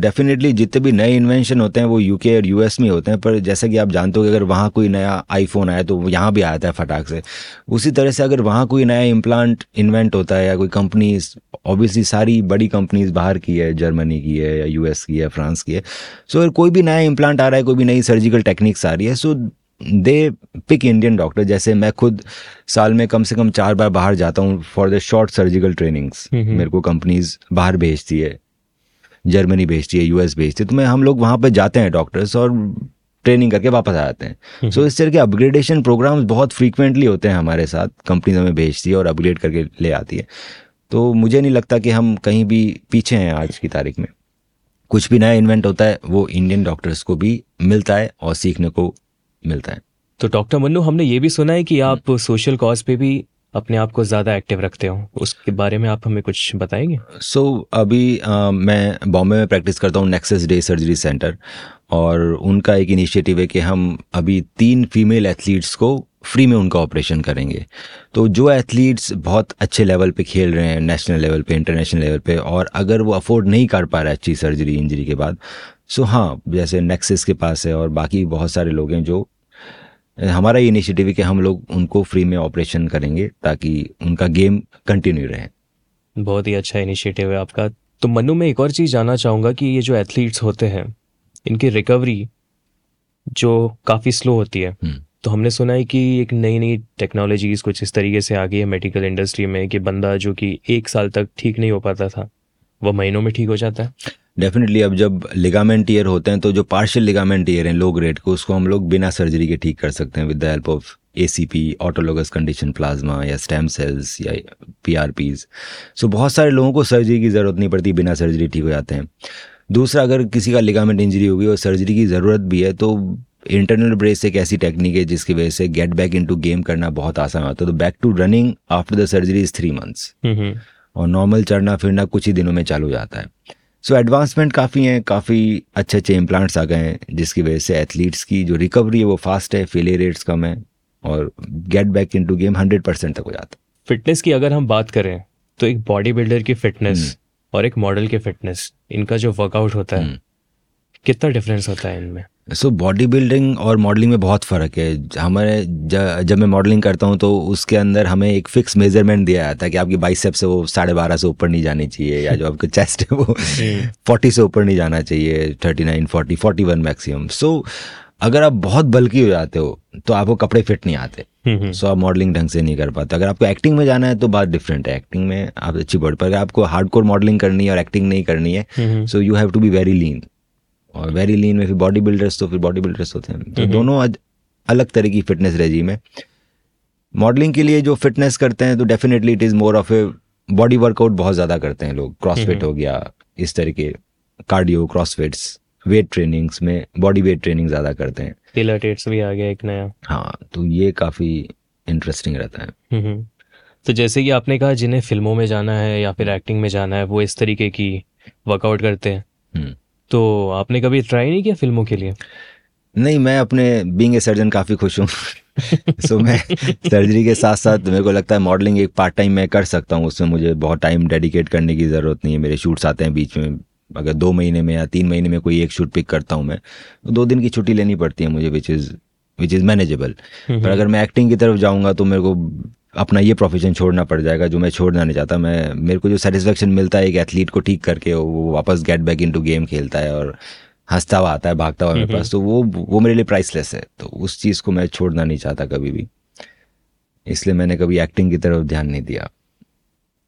S1: डेफिनेटली uh, जितने भी नए इन्वेंशन होते हैं वो यूके और यूएस में होते हैं पर जैसा कि आप जानते हो कि अगर वहाँ कोई नया आईफोन आया तो यहाँ भी आता है फटाक से। उसी तरह से अगर वहाँ कोई नया इम्प्लांट इन्वेंट होता है या कोई कंपनीज़ ऑब्वियसली सारी बड़ी कंपनीज़ बाहर की है जर्मनी की है या यूएस की है फ्रांस की है। सो so, अगर कोई भी नया इम्प्लांट आ रहा है कोई भी नई सर्जिकल टेक्निक्स आ रही है so they pick Indian doctor जैसे मैं खुद साल में कम से कम चार बार बाहर जाता हूँ for the short surgical trainings मेरे को कंपनीज़ बाहर भेजती है जर्मनी भेजती है यूएस भेजती है तो मैं हम लोग वहाँ पर जाते हैं डॉक्टर्स और ट्रेनिंग करके वापस आ जाते हैं। सो so, इस तरह के अपग्रेडेशन प्रोग्राम्स बहुत फ्रीक्वेंटली होते हैं हमारे साथ कंपनी हमें भेजती है और अपग्रेड करके ले आती है। तो मुझे नहीं लगता कि हम कहीं भी पीछे हैं आज की तारीख में। कुछ भी नया इन्वेंट होता है वो इंडियन डॉक्टर्स को भी मिलता है और सीखने को मिलता है।
S2: तो डॉक्टर मन्नू हमने ये भी सुना है कि आप सोशल कॉज पे भी अपने आप को ज़्यादा एक्टिव रखते हो। उसके बारे में आप हमें कुछ बताएँगे?
S1: सो so, अभी आ, मैं बॉम्बे में प्रैक्टिस करता हूँ नेक्सेस डे सर्जरी सेंटर और उनका एक इनिशिएटिव है कि हम अभी तीन फीमेल एथलीट्स को फ्री में उनका ऑपरेशन करेंगे। तो जो एथलीट्स बहुत अच्छे लेवल पे खेल रहे हैं नेशनल लेवल पे इंटरनेशनल लेवल पे और अगर वो अफोर्ड नहीं कर पा रहा है अच्छी सर्जरी इंजरी के बाद सो so, हाँ जैसे नेक्सिस के पास है और बाकी बहुत सारे लोग हैं जो हमारा ये इनिशिएटिव है कि हम लोग उनको फ्री में ऑपरेशन करेंगे ताकि उनका गेम कंटिन्यू रहे।
S2: बहुत ही अच्छा इनिशिएटिव है आपका। तो मनु मैं एक और चीज़ जानना चाहूँगा कि ये जो एथलीट्स होते हैं इनकी रिकवरी जो काफ़ी स्लो होती है। हम्म। तो हमने सुना है कि एक नई नई टेक्नोलॉजीज़ कुछ इस तरीके से आ गई है मेडिकल इंडस्ट्री में कि बंदा जो कि एक साल तक ठीक नहीं हो पाता था वह महीनों में ठीक हो जाता है।
S1: डेफिनेटली अब जब लिगामेंट ईयर होते हैं तो जो पार्शियल लिगामेंट ईयर हैं लो ग्रेड को उसको हम लोग बिना सर्जरी के ठीक कर सकते हैं with the help of A C P autologous condition plasma या स्टेम सेल्स या पी आर पीज सो बहुत सारे लोगों को सर्जरी की ज़रूरत नहीं पड़ती बिना सर्जरी ठीक हो जाते हैं। दूसरा अगर किसी का लिगामेंट इंजरी होगी और सर्जरी की ज़रूरत भी है तो इंटरनल ब्रेस एक ऐसी टेक्निक है जिसकी वजह से get back in to game करना बहुत आसान होता है। तो back to running after the surgery is three months और नॉर्मल चढ़ना फिरना कुछ ही दिनों में चालू जाता है। सो so, एडवांसमेंट काफ़ी हैं काफ़ी अच्छे अच्छे इम्प्लांट्स आ गए हैं जिसकी वजह से एथलीट्स की जो रिकवरी है वो फास्ट है फेलियर रेट्स कम है और get back in game hundred percent तक हो जाता है
S2: फिटनेस की अगर हम बात करें तो एक बॉडी बिल्डर की फिटनेस हम्म। और एक मॉडल की फिटनेस इनका जो वर्कआउट होता है हम्म। कितना डिफरेंस होता है इनमें
S1: सो बॉडी बिल्डिंग और मॉडलिंग में बहुत फ़र्क है। हमारे जब मैं मॉडलिंग करता हूँ तो उसके अंदर हमें एक फिक्स मेज़रमेंट दिया जाता है कि आपकी बाइसेप से वो साढ़े बारह से ऊपर नहीं जानी चाहिए या जो आपका चेस्ट है वो फोर्टी। से ऊपर नहीं जाना चाहिए thirty nine forty forty one maximum so अगर आप बहुत बल्कि हो जाते हो तो आपको कपड़े फिट नहीं आते। सो हम्म, हम्म। so, आप मॉडलिंग ढंग से नहीं कर पाते। अगर आपको एक्टिंग में जाना है तो बात डिफरेंट है। एक्टिंग में आप अच्छी बढ़ पर अगर आपको हार्ड कोर मॉडलिंग करनी है और एक्टिंग नहीं करनी है so you have to be very lean और वेरी लीन में फिर बॉडी बिल्डर्स तो फिर बॉडी बिल्डर्स होते हैं। तो दोनों अलग तरह की फिटनेस रेजीम है। मॉडलिंग के लिए जो फिटनेस करते हैं तो definitely it is more of a body workout बहुत ज़्यादा करते हैं लोग। क्रॉसफिट हो गया इस तरह के कार्डियो क्रॉसफिट्स वेट ट्रेनिंग्स में बॉडी वेट ट्रेनिंग ज़्यादा करते हैं।
S2: पिलाटेट्स भी आ गया एक नया।
S1: हाँ तो ये काफ़ी इंटरेस्टिंग रहता है।
S2: तो जैसे कि आपने कहा जिन्हें फ़िल्मों में जाना है या फिर एक्टिंग में जाना है वो इस तरीके की वर्कआउट करते हैं। हम्म। तो आपने कभी ट्राई नहीं किया फ़िल्मों के लिए?
S1: नहीं मैं अपने बींग ए सर्जन काफ़ी खुश हूँ। सो so, मैं सर्जरी के साथ साथ मेरे को लगता है मॉडलिंग एक पार्ट टाइम मैं कर सकता हूँ उसमें मुझे बहुत टाइम डेडिकेट करने की ज़रूरत नहीं है। मेरे शूट्स आते हैं बीच में अगर दो महीने में या तीन महीने में कोई एक शूट पिक करता हूँ मैं तो दो दिन की छुट्टी लेनी पड़ती है मुझे which is which is manageable पर अगर मैं एक्टिंग की तरफ़ जाऊँगा तो मेरे को अपना ये प्रोफेशन छोड़ना पड़ जाएगा जो मैं छोड़ना नहीं चाहता। मैं मेरे को जो सेटिस्फेक्शन मिलता है एक एथलीट को ठीक करके वो वापस गेट बैक इनटू गेम खेलता है और हंसता हुआ आता है भागता हुआ मेरे पास तो वो वो मेरे लिए प्राइसलेस है। तो उस चीज़ को मैं छोड़ना नहीं चाहता कभी भी। इसलिए मैंने कभी एक्टिंग की तरफ़ ध्यान नहीं दिया।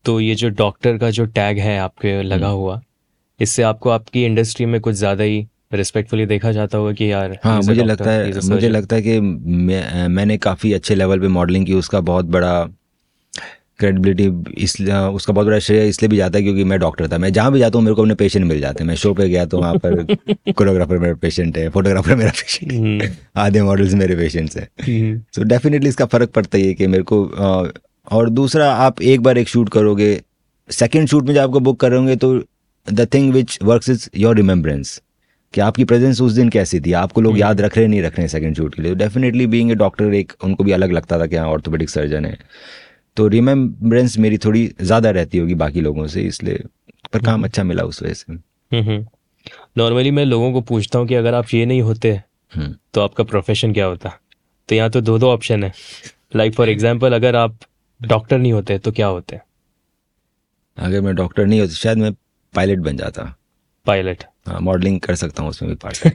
S2: तो ये जो डॉक्टर का जो टैग है आपके लगा हम्म। हुआ इससे आपको आपकी इंडस्ट्री में कुछ ज़्यादा ही रिस्पेक्टफुली देखा जाता होगा कि यार
S1: हाँ मुझे लगता है मुझे लगता है कि मैं, मैंने काफ़ी अच्छे लेवल पे मॉडलिंग की उसका बहुत बड़ा क्रेडिबिलिटी इसलिए उसका बहुत बड़ा श्रेय इसलिए भी जाता है क्योंकि मैं डॉक्टर था। मैं जहाँ भी जाता हूँ मेरे को अपने पेशेंट मिल जाते हैं। मैं शो पे गया तो वहाँ पर कोरियोग्राफर मेरा पेशेंट है फोटोग्राफर मेरा पेशेंट है। आधे मॉडल्स मेरे पेशेंट्स हैं। सो डेफिनेटली इसका फ़र्क पड़ता ही है कि मेरे को और दूसरा आप एक बार एक शूट करोगे सेकेंड शूट में जब आपको बुक करोगे तो the thing which work is your remembrance कि आपकी प्रेजेंस उस दिन कैसी थी? आपको लोग हम्म। याद रख रहे नहीं रख रहे सेकंड शूट के लिए। डेफिनेटली बीइंग ए डॉक्टर एक उनको भी अलग लगता था कि हाँ ऑर्थोपेडिक सर्जन है। तो रिमेम्बरेंस मेरी थोड़ी ज़्यादा रहती होगी बाकी लोगों से इसलिए पर काम हम्म। अच्छा मिला उस वजह से।
S2: नॉर्मली हम्म, मैं लोगों को पूछता हूँ कि अगर आप ये नहीं होते तो आपका प्रोफेशन क्या होता? तो यहाँ तो दो दो ऑप्शन है। लाइक फॉर एग्ज़ाम्पल अगर आप डॉक्टर नहीं होते तो क्या होते?
S1: अगर मैं डॉक्टर नहीं होता शायद मैं पायलट बन जाता।
S2: पायलट
S1: मॉडलिंग कर सकता हूँ उसमें भी पार्ट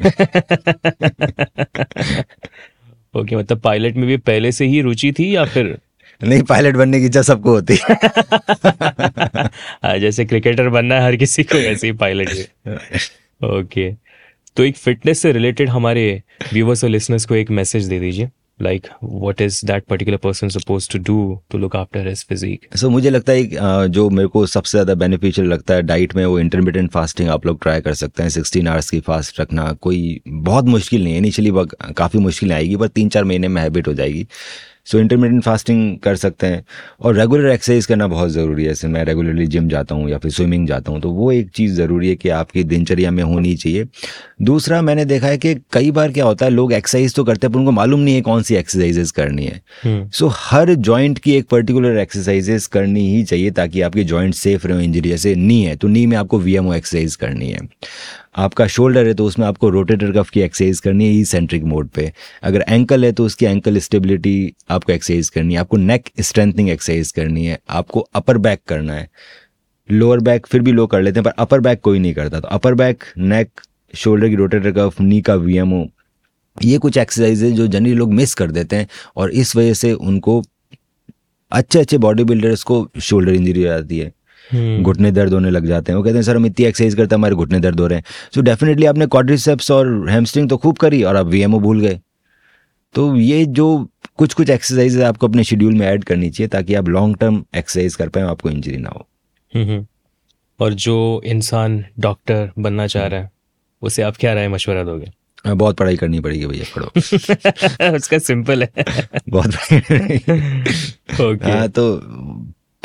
S2: ओके okay, मतलब पायलट में भी पहले से ही रुचि थी या फिर?
S1: नहीं पायलट बनने की इच्छा सबको होती है।
S2: हाँ, जैसे क्रिकेटर बनना है हर किसी को ऐसे ही पायलट ओके तो एक फिटनेस से रिलेटेड हमारे व्यूवर्स और लिसनर्स को एक मैसेज दे दीजिए। Like what is that particular person suppose to do to look after his physique
S1: so मुझे लगता है जो मेरे को सबसे ज़्यादा बेनिफिशियल लगता है डाइट में, वो इंटरमीडियंट फास्टिंग आप लोग ट्राई कर सकते हैं। सिक्सटीन आवर्स की फास्ट रखना कोई बहुत मुश्किल नहीं है। इनिशियली काफ़ी मुश्किल आएगी, पर तीन चार महीने में हैबिट हो जाएगी। सो इंटरमीडियंट फास्टिंग कर सकते हैं। और रेगुलर एक्सरसाइज करना बहुत ज़रूरी है। जैसे मैं रेगुलरली जिम जाता हूँ या फिर स्विमिंग जाता हूँ तो वो एक चीज़ ज़रूरी है कि आपकी दिनचर्या में होनी चाहिए। दूसरा मैंने देखा है कि कई बार क्या होता है लोग एक्सरसाइज तो करते हैं पर उनको मालूम नहीं है कौन सी एक्सरसाइजेज करनी है।
S2: हम्म।
S1: सो हर जॉइंट की एक पर्टिकुलर एक्सरसाइजेज करनी ही चाहिए ताकि आपके जॉइंट सेफ़ रहे हो इंजरी जैसे नी है। तो नी में आपको वीएमओ एक्सरसाइज करनी है। आपका शोल्डर है तो उसमें आपको रोटेटर कफ की एक्सरसाइज करनी है ई सेंट्रिक मोड पे। अगर एंकल है तो उसकी एंकल स्टेबिलिटी आपको एक्सरसाइज करनी है, आपको नेक स्ट्रेंथनिंग एक्सरसाइज करनी है, आपको अपर बैक करना है। लोअर बैक फिर भी लोग कर लेते हैं, पर अपर बैक कोई नहीं करता। तो अपर बैक नेक शोल्डर की रोटेटर कफ नी का वीएमओ ये कुछ एक्सरसाइजेज जो जनरली लोग मिस कर देते हैं और इस वजह से उनको अच्छे अच्छे बॉडी बिल्डर्स को शोल्डर इंजरी हो जाती है। घुटने दर्द होने लग जाते हैं। वो कहते हैं सर हम इतनी एक्सरसाइज करते हैं हमारे घुटने दर्द हो रहे हैं। सो डेफिनेटली आपने क्वाड्रिसेप्स और हैमस्ट्रिंग तो खूब करी और आप वीएमओ भूल गए। तो ये जो कुछ कुछ एक्सरसाइज आपको अपने शेड्यूल में ऐड करनी चाहिए ताकि आप लॉन्ग टर्म एक्सरसाइज कर पाए आपको इंजरी ना हो।
S2: हम्म, हम्म। और जो इंसान डॉक्टर बनना चाह रहा है उसे आप क्या राय मशवरा दोगे?
S1: हाँ, बहुत पढ़ाई करनी पड़ेगी भैया पढ़ो।
S2: उसका सिंपल है।
S1: बहुत पढ़ाई
S2: ओके
S1: हाँ तो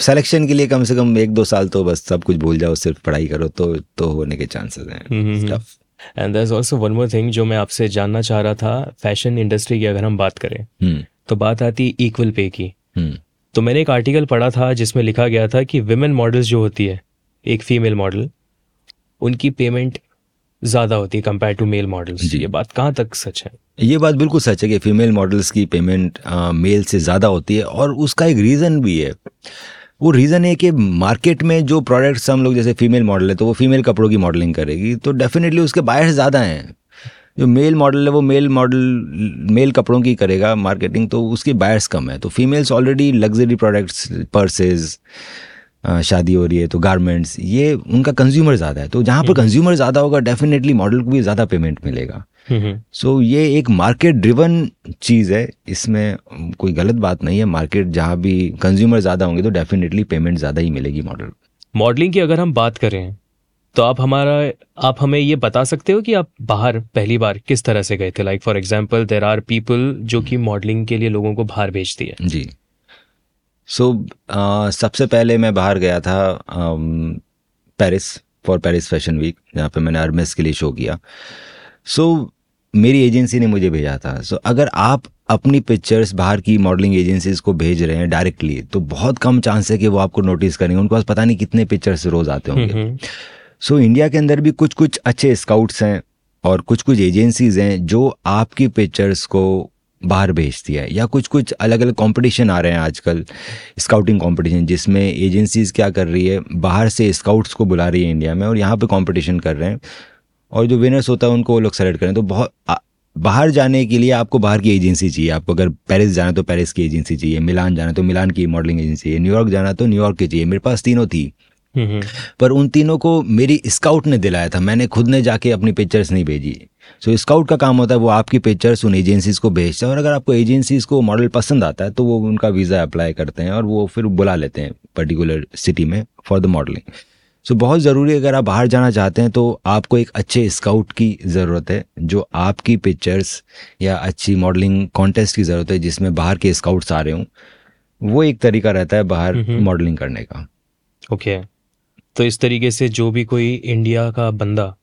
S1: सिलेक्शन के लिए कम से कम एक दो साल तो बस सब कुछ भूल जाओ सिर्फ़ पढ़ाई करो तो तो होने के चांसेस हैं।
S2: And there is also one more thing जो मैं आपसे जानना चाह रहा था फ़ैशन इंडस्ट्री की अगर हम बात करें
S1: हम्म।
S2: तो बात आती है इक्वल पे की।
S1: हम्म।
S2: तो मैंने एक आर्टिकल पढ़ा था जिसमें लिखा गया था कि विमेन मॉडल्स जो होती है एक फीमेल मॉडल उनकी पेमेंट ज़्यादा होती है कंपेयर टू मेल मॉडल्स ये बात कहाँ तक सच है?
S1: ये बात बिल्कुल सच है कि फीमेल मॉडल्स की पेमेंट मेल से ज़्यादा होती है और उसका एक रीज़न भी है। वो रीज़न है कि मार्केट में जो प्रोडक्ट्स हम लोग जैसे फीमेल मॉडल है तो वो फीमेल कपड़ों की मॉडलिंग करेगी। तो डेफिनेटली उसके बायर्स ज़्यादा हैं। जो मेल मॉडल है वो मेल मॉडल मेल कपड़ों की करेगा मार्केटिंग तो उसके बायर्स कम है। तो females already luxury products purchase शादी हो रही है तो गारमेंट्स ये उनका कंज्यूमर ज़्यादा है। तो जहाँ पर कंज्यूमर ज़्यादा होगा डेफिनेटली मॉडल को भी ज़्यादा पेमेंट मिलेगा।
S2: हम्म,
S1: सो ये एक मार्केट ड्रिवन चीज़ है। इसमें कोई गलत बात नहीं है। मार्केट जहाँ भी कंज्यूमर ज़्यादा होंगे तो डेफिनेटली पेमेंट ज़्यादा ही मिलेगी मॉडल
S2: मॉडलिंग की अगर हम बात करें तो आप हमारा आप हमें ये बता सकते हो कि आप बाहर पहली बार किस तरह से गए थे? Like for example there are people जो कि मॉडलिंग के लिए लोगों को बाहर भेजती है।
S1: जी। सो so, सबसे पहले मैं बाहर गया था Paris for Paris fashion week जहाँ पे मैंने अरमेस के लिए शो किया। सो मेरी एजेंसी ने मुझे भेजा था। सो so, अगर आप अपनी पिक्चर्स बाहर की मॉडलिंग एजेंसीज को भेज रहे हैं डायरेक्टली तो बहुत कम चांस है कि वो आपको नोटिस करेंगे। उनके पास पता नहीं कितने पिक्चर्स रोज आते होंगे।
S2: हम्म,
S1: सो इंडिया के अंदर भी कुछ कुछ अच्छे स्काउट्स हैं और कुछ कुछ एजेंसीज हैं जो आपकी पिक्चर्स को बाहर भेजती है। या कुछ कुछ अलग अलग कंपटीशन आ रहे हैं आजकल स्काउटिंग कंपटीशन जिसमें एजेंसीज क्या कर रही है बाहर से स्काउट्स को बुला रही है इंडिया में और यहाँ पे कंपटीशन कर रहे हैं। और जो विनर्स होता है उनको वो लोग सेलेक्ट करें। तो बहुत आ- बाहर जाने के लिए आपको बाहर की एजेंसी चाहिए। आपको अगर पेरिस जाना तो पेरिस की एजेंसी चाहिए। मिलान जाना तो मिलान की मॉडलिंग एजेंसी चाहिए। न्यूयॉर्क जाना तो न्यूयॉर्क की चाहिए। मेरे पास तीनों थी।
S2: हम्म, हम्म,
S1: पर उन तीनों को मेरी स्काउट ने दिलाया था। मैंने खुद ने जाके अपनी पिक्चर्स नहीं भेजी। सो so, स्काउट का काम होता है वो आपकी पिक्चर्स उन एजेंसीज को भेजता है। और अगर आपको एजेंसीज को मॉडल पसंद आता है तो वो उनका वीज़ा अप्लाई करते हैं और वो फिर बुला लेते हैं पर्टिकुलर सिटी में फॉर द मॉडलिंग सो बहुत ज़रूरी अगर आप बाहर जाना चाहते हैं तो आपको एक अच्छे स्काउट की ज़रूरत है जो आपकी पिक्चर्स या अच्छी मॉडलिंग कॉन्टेस्ट की ज़रूरत है जिसमें बाहर के स्काउट्स आ रहे हों वो एक तरीका रहता है बाहर। मॉडलिंग करने का
S2: ओके तो इस तरीके से जो भी कोई इंडिया का बंदा।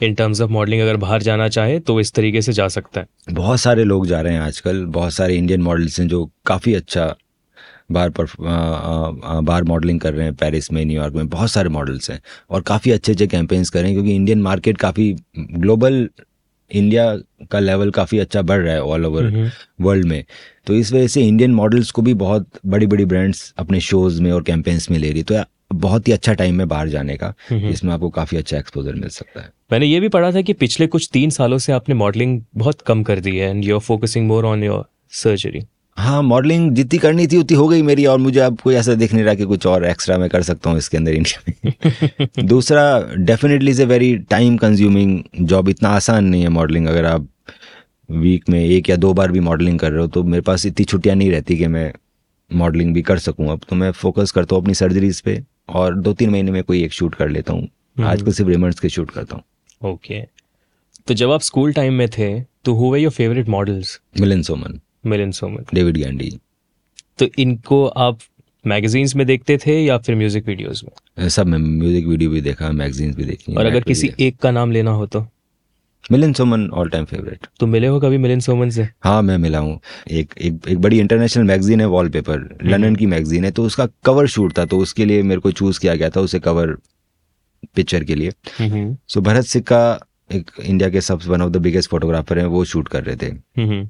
S2: इन टर्म्स ऑफ़ मॉडलिंग अगर बाहर जाना चाहे तो इस तरीके से जा सकता है
S1: बहुत सारे लोग जा रहे हैं आजकल बहुत सारे इंडियन मॉडल्स हैं जो काफ़ी अच्छा बाहर पर बाहर मॉडलिंग कर रहे हैं पेरिस में न्यूयॉर्क में बहुत सारे मॉडल्स हैं और काफ़ी अच्छे अच्छे कैंपेन्स कर रहे हैं क्योंकि इंडियन मार्केट काफ़ी ग्लोबल इंडिया का लेवल काफ़ी अच्छा बढ़ रहा है ऑल ओवर वर्ल्ड में। तो इस वजह से इंडियन मॉडल्स को भी बहुत बड़ी बड़ी ब्रांड्स अपने शोज़ में और कैंपेन्स में ले रही तो बहुत ही अच्छा टाइम है बाहर जाने का। इसमें आपको काफ़ी अच्छा एक्सपोजर मिल सकता है।
S2: मैंने ये भी पढ़ा था कि पिछले कुछ तीन सालों से आपने मॉडलिंग बहुत कम कर दी है and you are focusing more on your surgery
S1: हाँ मॉडलिंग जितनी करनी थी उतनी हो गई मेरी और मुझे अब कोई ऐसा दिख नहीं रहा कि कुछ और एक्स्ट्रा मैं कर सकता हूँ इसके अंदर इंडिया में। दूसरा definitely is a very time consuming job इतना आसान नहीं है मॉडलिंग अगर आप वीक में एक या दो बार भी मॉडलिंग कर रहे हो तो मेरे पास इतनी छुट्टियाँ नहीं रहती कि मैं मॉडलिंग भी कर सकूँ। अब तो मैं फोकस करता हूँ अपनी सर्जरीज पे और दो तीन महीने में कोई एक शूट कर लेता हूँ। आजकल सिर्फ़ रेमंड्स के शूट करता हूँ।
S2: ओके तो जब आप स्कूल टाइम में थे तो who were your favourite models
S1: Milind Soman
S2: Milind Soman
S1: David गैंडी।
S2: तो इनको आप मैगजीन्स में देखते थे या फिर म्यूज़िक वीडियोस में?
S1: सब मैं म्यूज़िक वीडियो भी देखा मैगजीन्स भी देखी
S2: और अगर किसी एक का नाम लेना हो तो?
S1: Milind Soman all time favourite
S2: तो मिले हो कभी मिलिन सोमन से?
S1: हाँ मैं मिला हूँ। एक एक एक बड़ी इंटरनेशनल मैगजीन है वॉलपेपर
S2: हम्म।
S1: लंदन की मैगजीन है तो उसका कवर शूट था तो उसके लिए मेरे को चूज़ किया गया था उसे कवर पिक्चर के लिए।
S2: हम्म।
S1: सो भरत सिक्का एक इंडिया के सब one of the biggest photographer हैं वो शूट कर रहे थे।
S2: हम्म।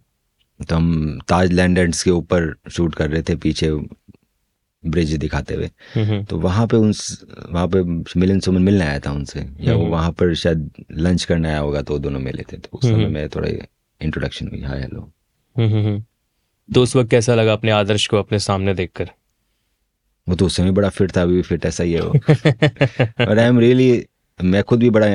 S1: तो हम ताज लैंडर्स के ऊपर शूट कर रहे थे पीछे ब्रिज दिखाते हुए। तो वहाँ पे उन वहाँ पे मिलन सुमन मिलने आया था उनसे या वो। वहाँ पर शायद लंच करने आया होगा तो दोनों मिले थे। तो उस समय
S2: हम्म।
S1: मैं थोड़ा इंट्रोडक्शन हुई हाय हेलो
S2: तो उस वक्त कैसा लगा अपने आदर्श को अपने सामने देखकर?
S1: वो तो उस समय बड़ा फिट था अभी भी फिट ऐसा ही है वो। और आई एम रियली मैं खुद भी बड़ा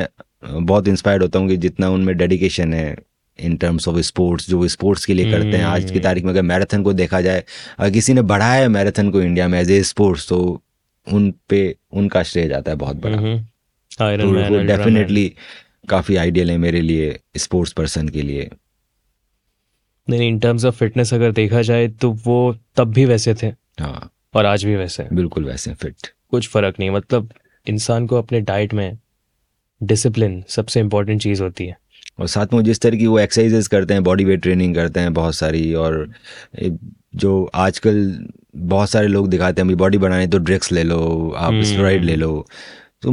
S1: बहुत इंस्पायर्ड होता हूँ कि जितना उनमें डेडिकेशन है इन टर्म्स ऑफ़ स्पोर्ट्स जो स्पोर्ट्स के लिए करते हैं। आज की
S2: हम्म।
S1: तारीख में अगर मैराथन को देखा जाए अगर किसी ने बढ़ाया है मैराथन को इंडिया में एज ए स्पोर्ट्स तो उन पे उनका श्रेय जाता है बहुत बड़ा। तो डेफिनेटली काफ़ी आइडियल है मेरे लिए स्पोर्ट्स पर्सन के लिए।
S2: नहीं इन टर्म्स ऑफ़ फिटनेस अगर देखा जाए तो वो तब भी वैसे थे।
S1: हाँ।
S2: और आज भी वैसे
S1: बिल्कुल वैसे फिट
S2: कुछ फ़र्क नहीं मतलब इंसान को अपने डाइट में डिसिप्लिन सबसे इम्पोर्टेंट चीज़ होती है।
S1: और साथ में जिस तरह की वो एक्सरसाइजेस करते हैं बॉडी वेट ट्रेनिंग करते हैं बहुत सारी और जो आजकल बहुत सारे लोग दिखाते हैं बॉडी बनाने तो ड्रग्स ले लो आप
S2: हम्म।
S1: स्टेरॉइड ले लो तो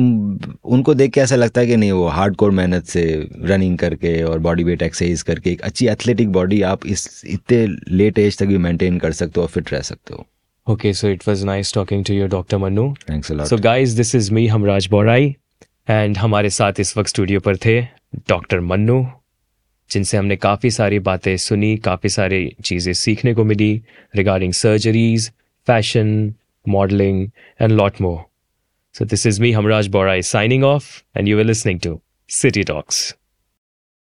S1: उनको देख के ऐसा लगता है कि नहीं वो हार्ड कोर मेहनत से रनिंग करके और बॉडी वेट एक्सरसाइज करके एक अच्छी एथलेटिक बॉडी आप इस इतने लेट एज तक भी मेंटेन कर सकते हो और फिट रह सकते हो
S2: Okay, so it was nice talking to you, Dr. Manu.
S1: Thanks a
S2: So, guys, this is me, Hamraj Borai and हमारे साथ इस वक्त स्टूडियो पर थे डॉक्टर मन्नू, जिनसे हमने काफ़ी सारी बातें सुनी, काफ़ी सारी चीज़ें सीखने को मिली regarding surgeries fashion modelling and lot more so this is me Hamraj Borai signing off and you are listening to city talks